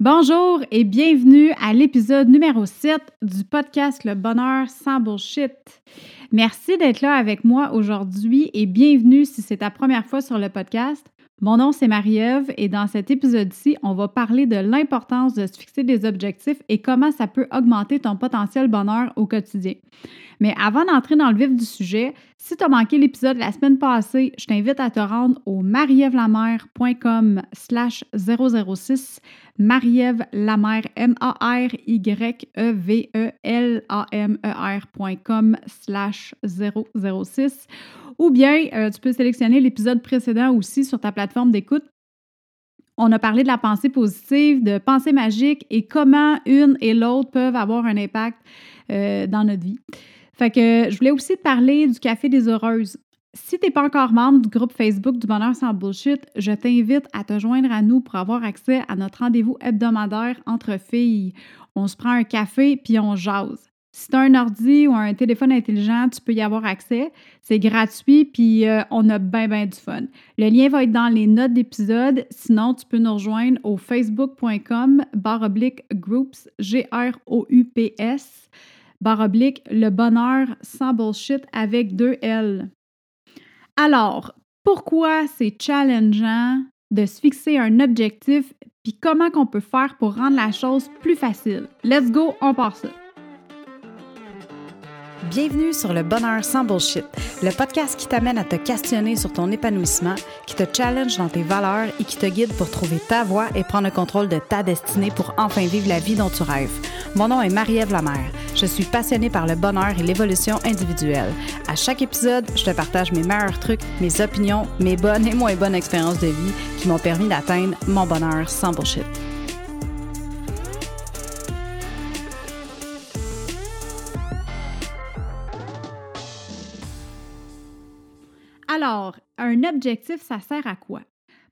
Bonjour et bienvenue à l'épisode numéro 7 du podcast Le Bonheur sans Bullshit. Merci d'être là avec moi aujourd'hui et bienvenue si c'est ta première fois sur le podcast. Mon nom, c'est Marie-Ève et dans cet épisode-ci, on va parler de l'importance de se fixer des objectifs et comment ça peut augmenter ton potentiel bonheur au quotidien. Mais avant d'entrer dans le vif du sujet, si tu as manqué l'épisode la semaine passée, je t'invite à te rendre au marievlamer.com slash 006 Marie-Ève M-A-R-Y-E-V-E-L-A-M-E-R.com slash 006 ou bien euh, tu peux sélectionner l'épisode précédent aussi sur ta plateforme d'écoute. On a parlé de la pensée positive, de pensée magique et comment une et l'autre peuvent avoir un impact euh, dans notre vie. Fait que je voulais aussi te parler du Café des Heureuses. Si tu n'es pas encore membre du groupe Facebook du Bonheur sans Bullshit, je t'invite à te joindre à nous pour avoir accès à notre rendez-vous hebdomadaire entre filles. On se prend un café puis on jase. Si tu as un ordi ou un téléphone intelligent, tu peux y avoir accès. C'est gratuit, puis euh, on a bien, bien du fun. Le lien va être dans les notes d'épisode. Sinon, tu peux nous rejoindre au facebook.com barre oblique groups, G-R-O-U-P-S, le bonheur sans bullshit avec deux L. Alors, pourquoi c'est challengeant de se fixer un objectif, puis comment qu'on peut faire pour rendre la chose plus facile? Let's go, on part ça! Bienvenue sur le Bonheur sans Bullshit, le podcast qui t'amène à te questionner sur ton épanouissement, qui te challenge dans tes valeurs et qui te guide pour trouver ta voie et prendre le contrôle de ta destinée pour enfin vivre la vie dont tu rêves. Mon nom est Marie-Ève Lamère. Je suis passionnée par le bonheur et l'évolution individuelle. À chaque épisode, je te partage mes meilleurs trucs, mes opinions, mes bonnes et moins bonnes expériences de vie qui m'ont permis d'atteindre mon bonheur sans bullshit. Alors, un objectif, ça sert à quoi?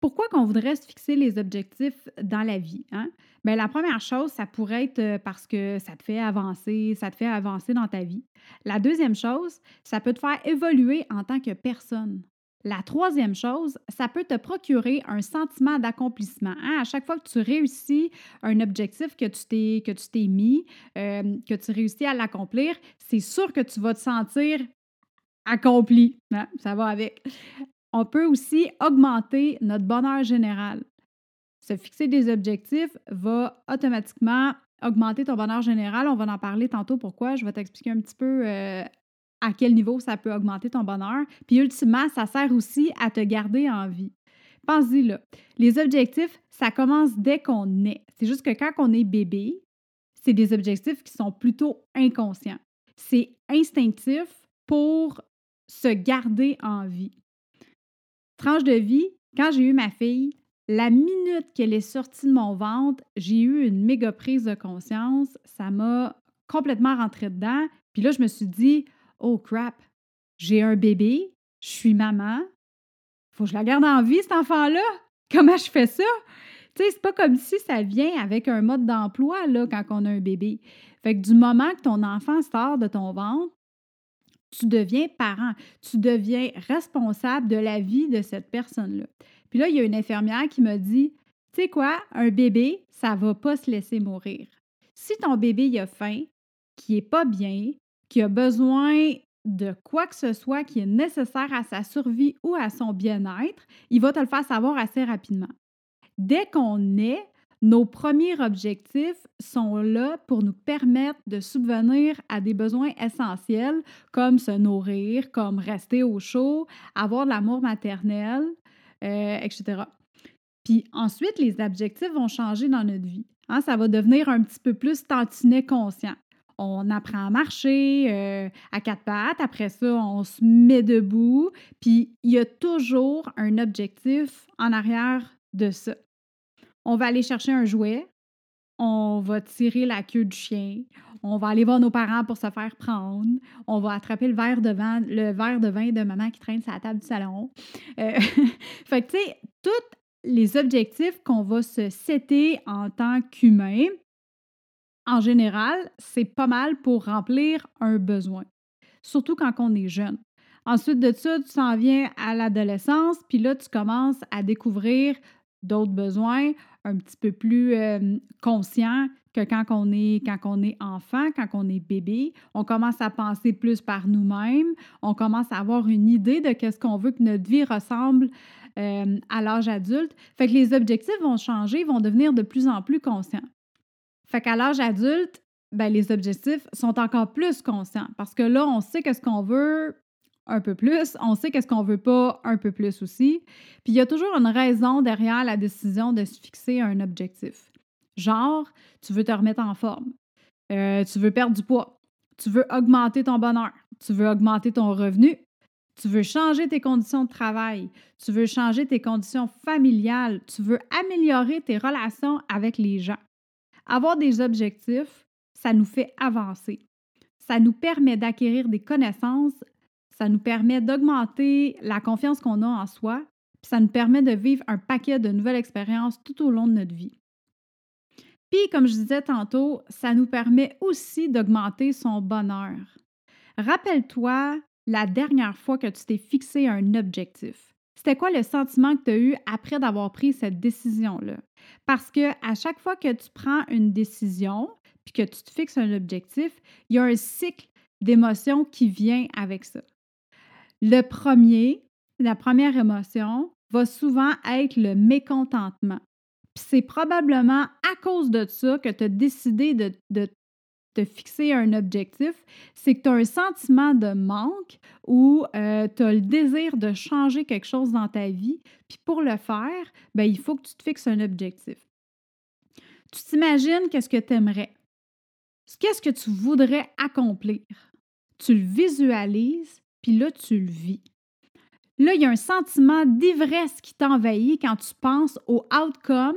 Pourquoi qu'on voudrait se fixer les objectifs dans la vie? Hein? Bien, la première chose, ça pourrait être euh, parce que ça te fait avancer, ça te fait avancer dans ta vie. La deuxième chose, ça peut te faire évoluer en tant que personne. La troisième chose, ça peut te procurer un sentiment d'accomplissement. Hein? À chaque fois que tu réussis un objectif que tu t'es, que tu t'es mis, euh, que tu réussis à l'accomplir, c'est sûr que tu vas te sentir accompli. Hein, ça va avec. On peut aussi augmenter notre bonheur général. Se fixer des objectifs va automatiquement augmenter ton bonheur général. On va en parler tantôt pourquoi. Je vais t'expliquer un petit peu euh, à quel niveau ça peut augmenter ton bonheur. Puis ultimement, ça sert aussi à te garder en vie. Pense-y là. Les objectifs, ça commence dès qu'on est. C'est juste que quand on est bébé, c'est des objectifs qui sont plutôt inconscients. C'est instinctif pour se garder en vie. Tranche de vie, quand j'ai eu ma fille, la minute qu'elle est sortie de mon ventre, j'ai eu une méga prise de conscience. Ça m'a complètement rentré dedans. Puis là, je me suis dit, oh crap, j'ai un bébé, je suis maman, faut que je la garde en vie, cet enfant-là. Comment je fais ça? Tu sais, c'est pas comme si ça vient avec un mode d'emploi, là, quand on a un bébé. Fait que du moment que ton enfant sort de ton ventre, tu deviens parent, tu deviens responsable de la vie de cette personne-là. Puis là, il y a une infirmière qui m'a dit, tu sais quoi, un bébé, ça va pas se laisser mourir. Si ton bébé a faim, qui est pas bien, qui a besoin de quoi que ce soit qui est nécessaire à sa survie ou à son bien-être, il va te le faire savoir assez rapidement. Dès qu'on est, nos premiers objectifs sont là pour nous permettre de subvenir à des besoins essentiels comme se nourrir, comme rester au chaud, avoir de l'amour maternel, euh, etc. Puis ensuite, les objectifs vont changer dans notre vie. Hein. ça va devenir un petit peu plus tantinet conscient. On apprend à marcher euh, à quatre pattes, après ça, on se met debout, puis il y a toujours un objectif en arrière de ça on va aller chercher un jouet, on va tirer la queue du chien, on va aller voir nos parents pour se faire prendre, on va attraper le verre de vin, le verre de vin de maman qui traîne sur la table du salon. Euh, fait que, tu sais, tous les objectifs qu'on va se setter en tant qu'humain, en général, c'est pas mal pour remplir un besoin, surtout quand on est jeune. Ensuite de ça, tu s'en viens à l'adolescence, puis là, tu commences à découvrir d'autres besoins, un petit peu plus conscient que quand on, est, quand on est enfant, quand on est bébé. On commence à penser plus par nous-mêmes. On commence à avoir une idée de ce qu'on veut que notre vie ressemble à l'âge adulte. Fait que les objectifs vont changer, vont devenir de plus en plus conscients. Fait qu'à l'âge adulte, ben, les objectifs sont encore plus conscients parce que là, on sait qu'est-ce qu'on veut un peu plus, on sait qu'est-ce qu'on veut pas un peu plus aussi. Puis il y a toujours une raison derrière la décision de se fixer un objectif. Genre, tu veux te remettre en forme, euh, tu veux perdre du poids, tu veux augmenter ton bonheur, tu veux augmenter ton revenu, tu veux changer tes conditions de travail, tu veux changer tes conditions familiales, tu veux améliorer tes relations avec les gens. Avoir des objectifs, ça nous fait avancer. Ça nous permet d'acquérir des connaissances, ça nous permet d'augmenter la confiance qu'on a en soi, puis ça nous permet de vivre un paquet de nouvelles expériences tout au long de notre vie. Puis, comme je disais tantôt, ça nous permet aussi d'augmenter son bonheur. Rappelle-toi la dernière fois que tu t'es fixé un objectif. C'était quoi le sentiment que tu as eu après d'avoir pris cette décision-là? Parce que à chaque fois que tu prends une décision, puis que tu te fixes un objectif, il y a un cycle d'émotions qui vient avec ça. Le premier, la première émotion, va souvent être le mécontentement. C'est probablement à cause de ça que tu as décidé de, de te fixer un objectif, c'est que tu as un sentiment de manque ou euh, tu as le désir de changer quelque chose dans ta vie. Puis pour le faire, ben, il faut que tu te fixes un objectif. Tu t'imagines qu'est-ce que tu aimerais. Qu'est-ce que tu voudrais accomplir? Tu le visualises, puis là, tu le vis. Là, il y a un sentiment d'ivresse qui t'envahit quand tu penses au outcome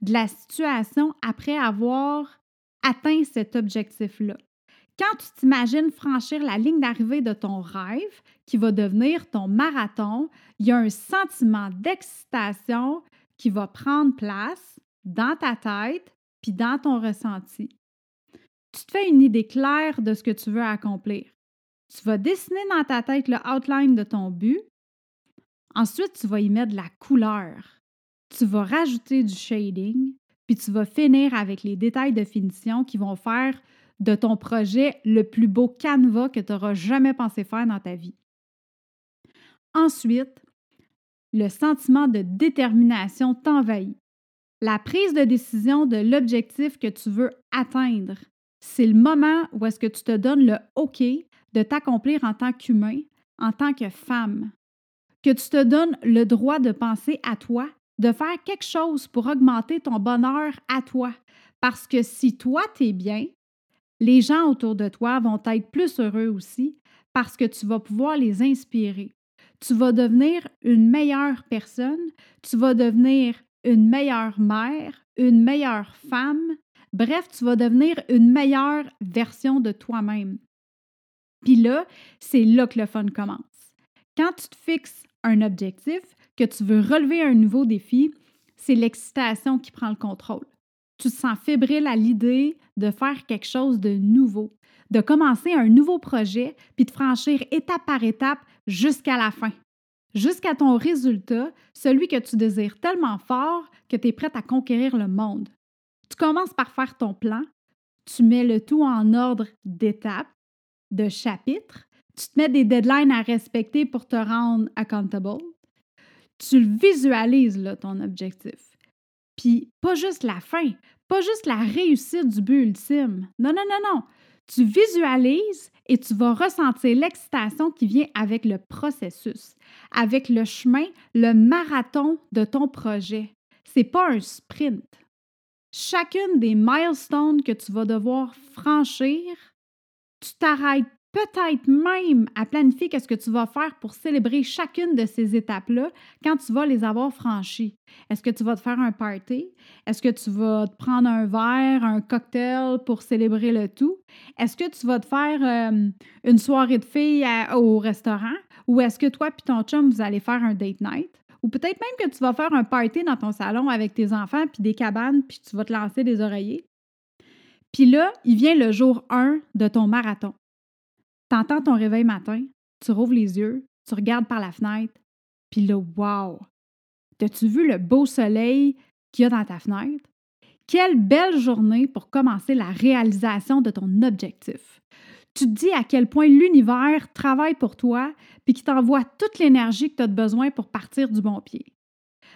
de la situation après avoir atteint cet objectif-là. Quand tu t'imagines franchir la ligne d'arrivée de ton rêve, qui va devenir ton marathon, il y a un sentiment d'excitation qui va prendre place dans ta tête puis dans ton ressenti tu te fais une idée claire de ce que tu veux accomplir. Tu vas dessiner dans ta tête le outline de ton but. Ensuite, tu vas y mettre de la couleur. Tu vas rajouter du shading, puis tu vas finir avec les détails de finition qui vont faire de ton projet le plus beau canevas que tu n'auras jamais pensé faire dans ta vie. Ensuite, le sentiment de détermination t'envahit. La prise de décision de l'objectif que tu veux atteindre c'est le moment où est-ce que tu te donnes le OK de t'accomplir en tant qu'humain, en tant que femme. Que tu te donnes le droit de penser à toi, de faire quelque chose pour augmenter ton bonheur à toi. Parce que si toi, tu es bien, les gens autour de toi vont être plus heureux aussi parce que tu vas pouvoir les inspirer. Tu vas devenir une meilleure personne, tu vas devenir une meilleure mère, une meilleure femme, Bref, tu vas devenir une meilleure version de toi-même. Puis là, c'est là que le fun commence. Quand tu te fixes un objectif, que tu veux relever un nouveau défi, c'est l'excitation qui prend le contrôle. Tu te sens fébrile à l'idée de faire quelque chose de nouveau, de commencer un nouveau projet, puis de franchir étape par étape jusqu'à la fin, jusqu'à ton résultat, celui que tu désires tellement fort que tu es prête à conquérir le monde. Tu commences par faire ton plan, tu mets le tout en ordre d'étapes, de chapitres, tu te mets des deadlines à respecter pour te rendre accountable, tu visualises, ton objectif. Puis pas juste la fin, pas juste la réussite du but ultime. Non, non, non, non. Tu visualises et tu vas ressentir l'excitation qui vient avec le processus, avec le chemin, le marathon de ton projet. C'est pas un sprint chacune des milestones que tu vas devoir franchir, tu t'arrêtes peut-être même à planifier qu'est-ce que tu vas faire pour célébrer chacune de ces étapes-là quand tu vas les avoir franchies. Est-ce que tu vas te faire un party? Est-ce que tu vas te prendre un verre, un cocktail pour célébrer le tout? Est-ce que tu vas te faire euh, une soirée de filles au restaurant? Ou est-ce que toi et ton chum, vous allez faire un date night? Ou peut-être même que tu vas faire un party dans ton salon avec tes enfants, puis des cabanes, puis tu vas te lancer des oreillers? Puis là, il vient le jour 1 de ton marathon. Tu entends ton réveil matin, tu rouvres les yeux, tu regardes par la fenêtre, puis là, wow! T'as-tu vu le beau soleil qu'il y a dans ta fenêtre? Quelle belle journée pour commencer la réalisation de ton objectif. Tu te dis à quel point l'univers travaille pour toi puis qu'il t'envoie toute l'énergie que tu as besoin pour partir du bon pied.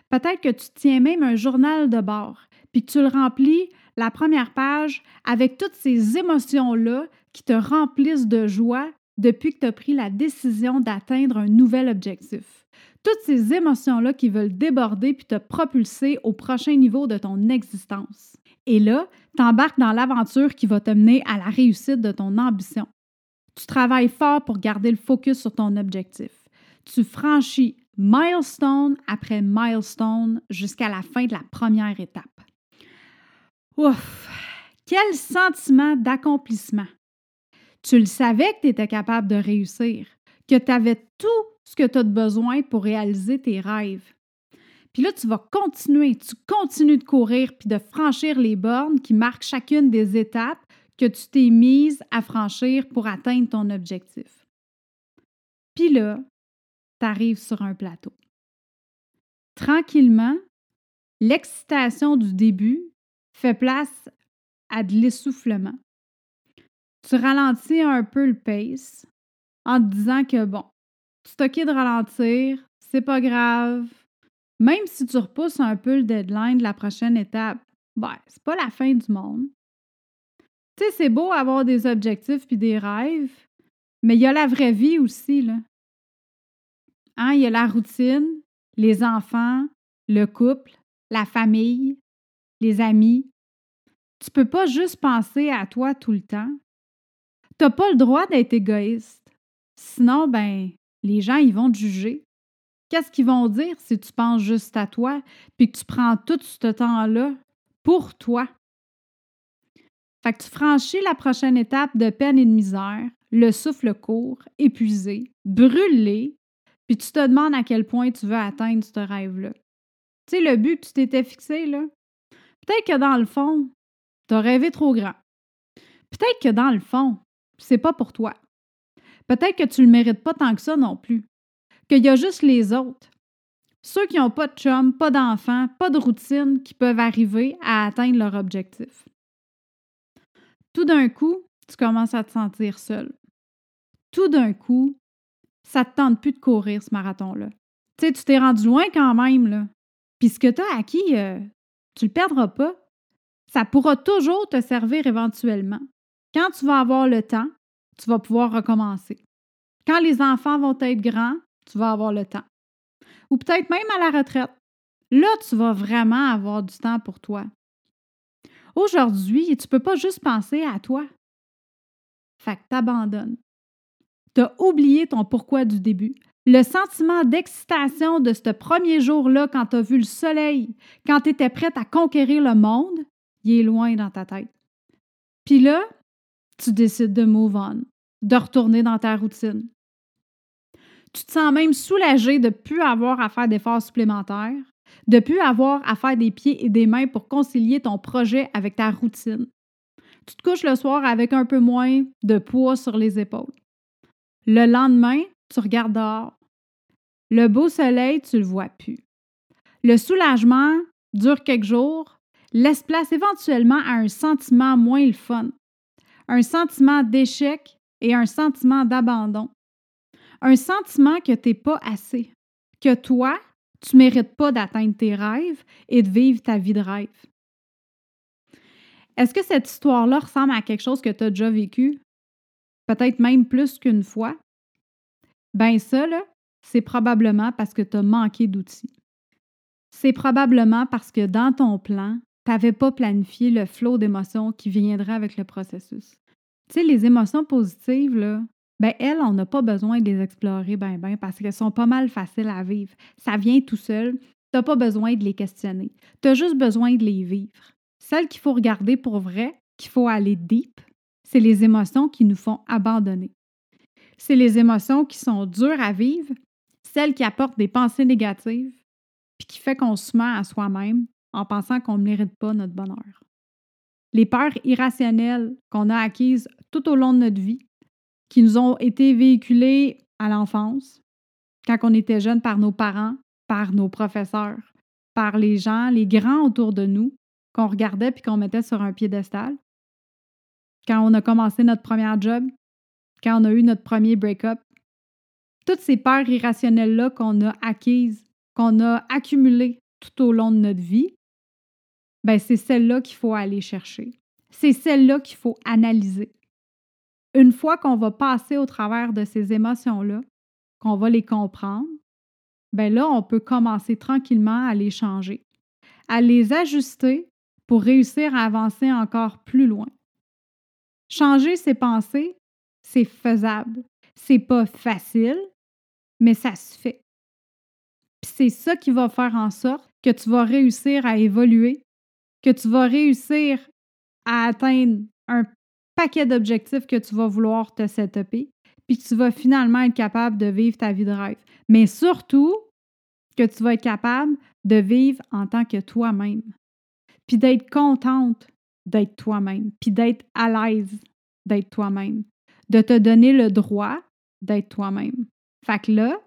Peut-être que tu tiens même un journal de bord puis que tu le remplis la première page avec toutes ces émotions-là qui te remplissent de joie depuis que tu as pris la décision d'atteindre un nouvel objectif. Toutes ces émotions-là qui veulent déborder puis te propulser au prochain niveau de ton existence. Et là, tu embarques dans l'aventure qui va te mener à la réussite de ton ambition. Tu travailles fort pour garder le focus sur ton objectif. Tu franchis milestone après milestone jusqu'à la fin de la première étape. Ouf! Quel sentiment d'accomplissement! Tu le savais que tu étais capable de réussir, que tu avais tout ce que tu as besoin pour réaliser tes rêves. Puis là, tu vas continuer, tu continues de courir puis de franchir les bornes qui marquent chacune des étapes que tu t'es mise à franchir pour atteindre ton objectif. Puis là, tu arrives sur un plateau. Tranquillement, l'excitation du début fait place à de l'essoufflement tu ralentis un peu le pace en te disant que bon, c'est OK de ralentir, c'est pas grave. Même si tu repousses un peu le deadline de la prochaine étape, ben, c'est pas la fin du monde. Tu sais, c'est beau avoir des objectifs puis des rêves, mais il y a la vraie vie aussi, là. Hein, il y a la routine, les enfants, le couple, la famille, les amis. Tu peux pas juste penser à toi tout le temps. T'as pas le droit d'être égoïste. Sinon, ben, les gens, ils vont te juger. Qu'est-ce qu'ils vont dire si tu penses juste à toi puis que tu prends tout ce temps-là pour toi? Fait que tu franchis la prochaine étape de peine et de misère, le souffle court, épuisé, brûlé, puis tu te demandes à quel point tu veux atteindre ce rêve-là. Tu sais, le but que tu t'étais fixé, là, peut-être que dans le fond, tu as rêvé trop grand. Peut-être que dans le fond, c'est pas pour toi. Peut-être que tu le mérites pas tant que ça non plus. Qu'il y a juste les autres. Ceux qui n'ont pas de chum, pas d'enfants, pas de routine, qui peuvent arriver à atteindre leur objectif. Tout d'un coup, tu commences à te sentir seul. Tout d'un coup, ça te tente plus de courir ce marathon-là. Tu sais, tu t'es rendu loin quand même, là. Puis ce que tu as acquis, euh, tu le perdras pas. Ça pourra toujours te servir éventuellement. Quand tu vas avoir le temps, tu vas pouvoir recommencer. Quand les enfants vont être grands, tu vas avoir le temps. Ou peut-être même à la retraite. Là, tu vas vraiment avoir du temps pour toi. Aujourd'hui, tu ne peux pas juste penser à toi. Fait que t'abandonnes. Tu as oublié ton pourquoi du début. Le sentiment d'excitation de ce premier jour-là quand tu as vu le soleil, quand tu étais prête à conquérir le monde, il est loin dans ta tête. Puis là, tu décides de move on, de retourner dans ta routine. Tu te sens même soulagé de ne plus avoir à faire d'efforts supplémentaires, de ne plus avoir à faire des pieds et des mains pour concilier ton projet avec ta routine. Tu te couches le soir avec un peu moins de poids sur les épaules. Le lendemain, tu regardes dehors. Le beau soleil, tu le vois plus. Le soulagement dure quelques jours, laisse place éventuellement à un sentiment moins le fun, un sentiment d'échec et un sentiment d'abandon. Un sentiment que tu n'es pas assez, que toi, tu ne mérites pas d'atteindre tes rêves et de vivre ta vie de rêve. Est-ce que cette histoire-là ressemble à quelque chose que tu as déjà vécu? Peut-être même plus qu'une fois? Ben ça, là, c'est probablement parce que tu as manqué d'outils. C'est probablement parce que dans ton plan, tu n'avais pas planifié le flot d'émotions qui viendrait avec le processus. Tu sais, les émotions positives, là, ben elles, on n'a pas besoin de les explorer ben ben parce qu'elles sont pas mal faciles à vivre. Ça vient tout seul. Tu n'as pas besoin de les questionner. Tu as juste besoin de les vivre. Celles qu'il faut regarder pour vrai, qu'il faut aller deep, c'est les émotions qui nous font abandonner. C'est les émotions qui sont dures à vivre, celles qui apportent des pensées négatives, puis qui fait qu'on se ment à soi-même, en pensant qu'on ne mérite pas notre bonheur. Les peurs irrationnelles qu'on a acquises tout au long de notre vie, qui nous ont été véhiculées à l'enfance, quand on était jeune par nos parents, par nos professeurs, par les gens, les grands autour de nous, qu'on regardait puis qu'on mettait sur un piédestal. Quand on a commencé notre premier job, quand on a eu notre premier break-up, toutes ces peurs irrationnelles-là qu'on a acquises, qu'on a accumulées tout au long de notre vie, ben c'est celles-là qu'il faut aller chercher. C'est celles-là qu'il faut analyser. Une fois qu'on va passer au travers de ces émotions-là, qu'on va les comprendre, ben là, on peut commencer tranquillement à les changer, à les ajuster pour réussir à avancer encore plus loin. Changer ses pensées, c'est faisable. C'est pas facile, mais ça se fait. c'est ça qui va faire en sorte que tu vas réussir à évoluer, que tu vas réussir à atteindre un paquet d'objectifs que tu vas vouloir te setuper, puis tu vas finalement être capable de vivre ta vie de rêve. Mais surtout, que tu vas être capable de vivre en tant que toi-même, puis d'être contente d'être toi-même, puis d'être à l'aise d'être toi-même, de te donner le droit d'être toi-même. Fait que là,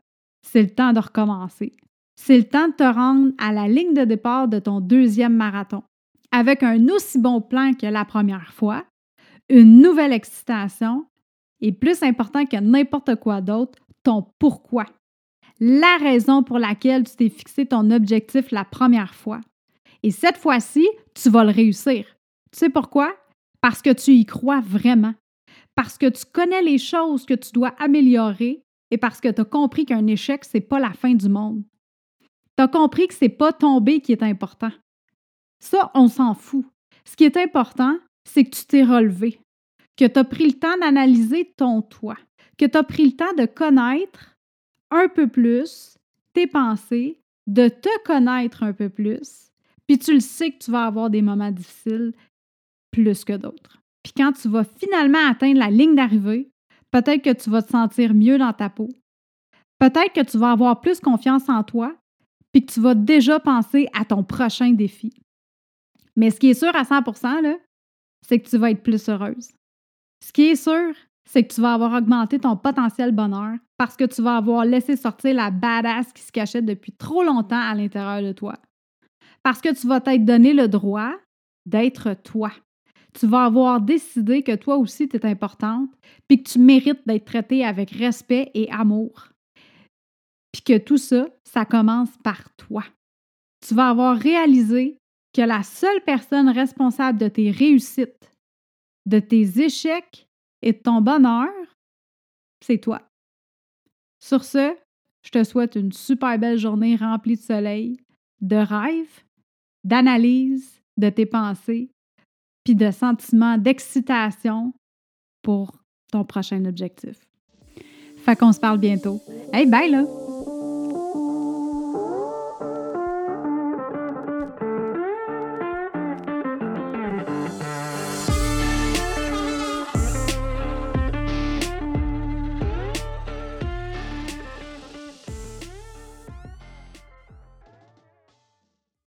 c'est le temps de recommencer. C'est le temps de te rendre à la ligne de départ de ton deuxième marathon avec un aussi bon plan que la première fois, une nouvelle excitation et plus important que n'importe quoi d'autre, ton pourquoi. La raison pour laquelle tu t'es fixé ton objectif la première fois. Et cette fois-ci, tu vas le réussir. Tu sais pourquoi? Parce que tu y crois vraiment. Parce que tu connais les choses que tu dois améliorer et parce que tu as compris qu'un échec, ce n'est pas la fin du monde. Tu as compris que ce n'est pas tomber qui est important. Ça, on s'en fout. Ce qui est important, c'est que tu t'es relevé, que tu as pris le temps d'analyser ton toi, que tu as pris le temps de connaître un peu plus tes pensées, de te connaître un peu plus, puis tu le sais que tu vas avoir des moments difficiles plus que d'autres. Puis quand tu vas finalement atteindre la ligne d'arrivée, peut-être que tu vas te sentir mieux dans ta peau. Peut-être que tu vas avoir plus confiance en toi, puis que tu vas déjà penser à ton prochain défi. Mais ce qui est sûr à 100% c'est que tu vas être plus heureuse. Ce qui est sûr, c'est que tu vas avoir augmenté ton potentiel bonheur parce que tu vas avoir laissé sortir la badass qui se cachait depuis trop longtemps à l'intérieur de toi. Parce que tu vas t'être donné le droit d'être toi. Tu vas avoir décidé que toi aussi tu es importante, puis que tu mérites d'être traitée avec respect et amour. Puis que tout ça, ça commence par toi. Tu vas avoir réalisé que la seule personne responsable de tes réussites, de tes échecs et de ton bonheur, c'est toi. Sur ce, je te souhaite une super belle journée remplie de soleil, de rêves, d'analyse de tes pensées, de sentiments d'excitation pour ton prochain objectif. Fait qu'on se parle bientôt. Hey, bye là!